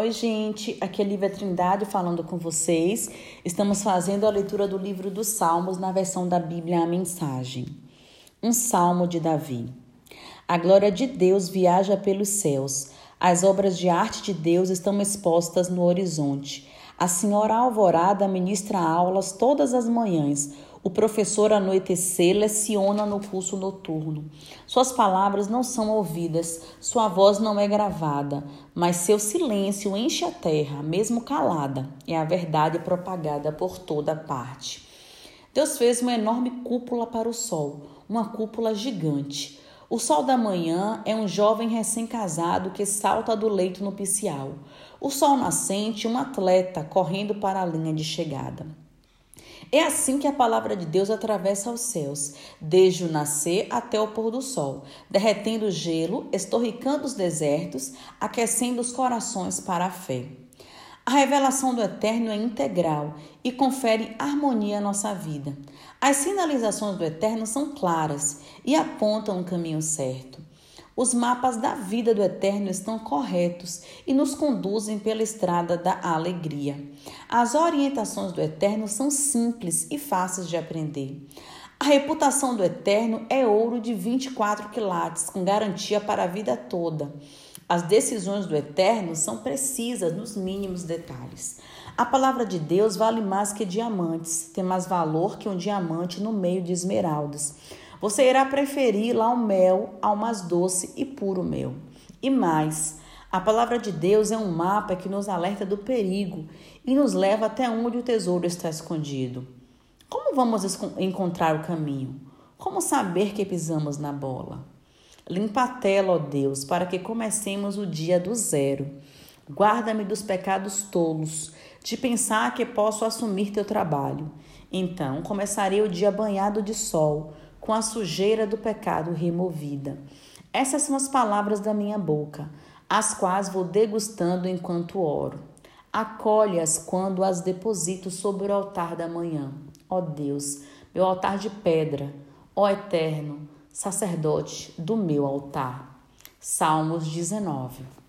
Oi, gente, aqui é Lívia Trindade falando com vocês. Estamos fazendo a leitura do livro dos Salmos na versão da Bíblia A Mensagem. Um salmo de Davi. A glória de Deus viaja pelos céus, as obras de arte de Deus estão expostas no horizonte. A senhora Alvorada ministra aulas todas as manhãs. O professor anoitecer leciona no curso noturno. Suas palavras não são ouvidas, sua voz não é gravada, mas seu silêncio enche a terra, mesmo calada, é a verdade propagada por toda parte. Deus fez uma enorme cúpula para o sol, uma cúpula gigante. O sol da manhã é um jovem recém-casado que salta do leito nupcial. O sol nascente, um atleta correndo para a linha de chegada. É assim que a palavra de Deus atravessa os céus, desde o nascer até o pôr do sol, derretendo o gelo, estorricando os desertos, aquecendo os corações para a fé. A revelação do Eterno é integral e confere harmonia à nossa vida. As sinalizações do Eterno são claras e apontam o caminho certo. Os mapas da vida do Eterno estão corretos e nos conduzem pela estrada da alegria. As orientações do Eterno são simples e fáceis de aprender. A reputação do Eterno é ouro de 24 quilates, com garantia para a vida toda. As decisões do Eterno são precisas nos mínimos detalhes. A palavra de Deus vale mais que diamantes, tem mais valor que um diamante no meio de esmeraldas. Você irá preferir lá o mel ao mais doce e puro mel. E mais, a palavra de Deus é um mapa que nos alerta do perigo e nos leva até onde o tesouro está escondido. Como vamos encontrar o caminho? Como saber que pisamos na bola? Limpa a tela, ó Deus, para que comecemos o dia do zero. Guarda-me dos pecados tolos, de pensar que posso assumir teu trabalho. Então começarei o dia banhado de sol, com a sujeira do pecado removida. Essas são as palavras da minha boca, as quais vou degustando enquanto oro. Acolhe-as quando as deposito sobre o altar da manhã. Ó Deus, meu altar de pedra, ó Eterno, sacerdote do meu altar. Salmos 19.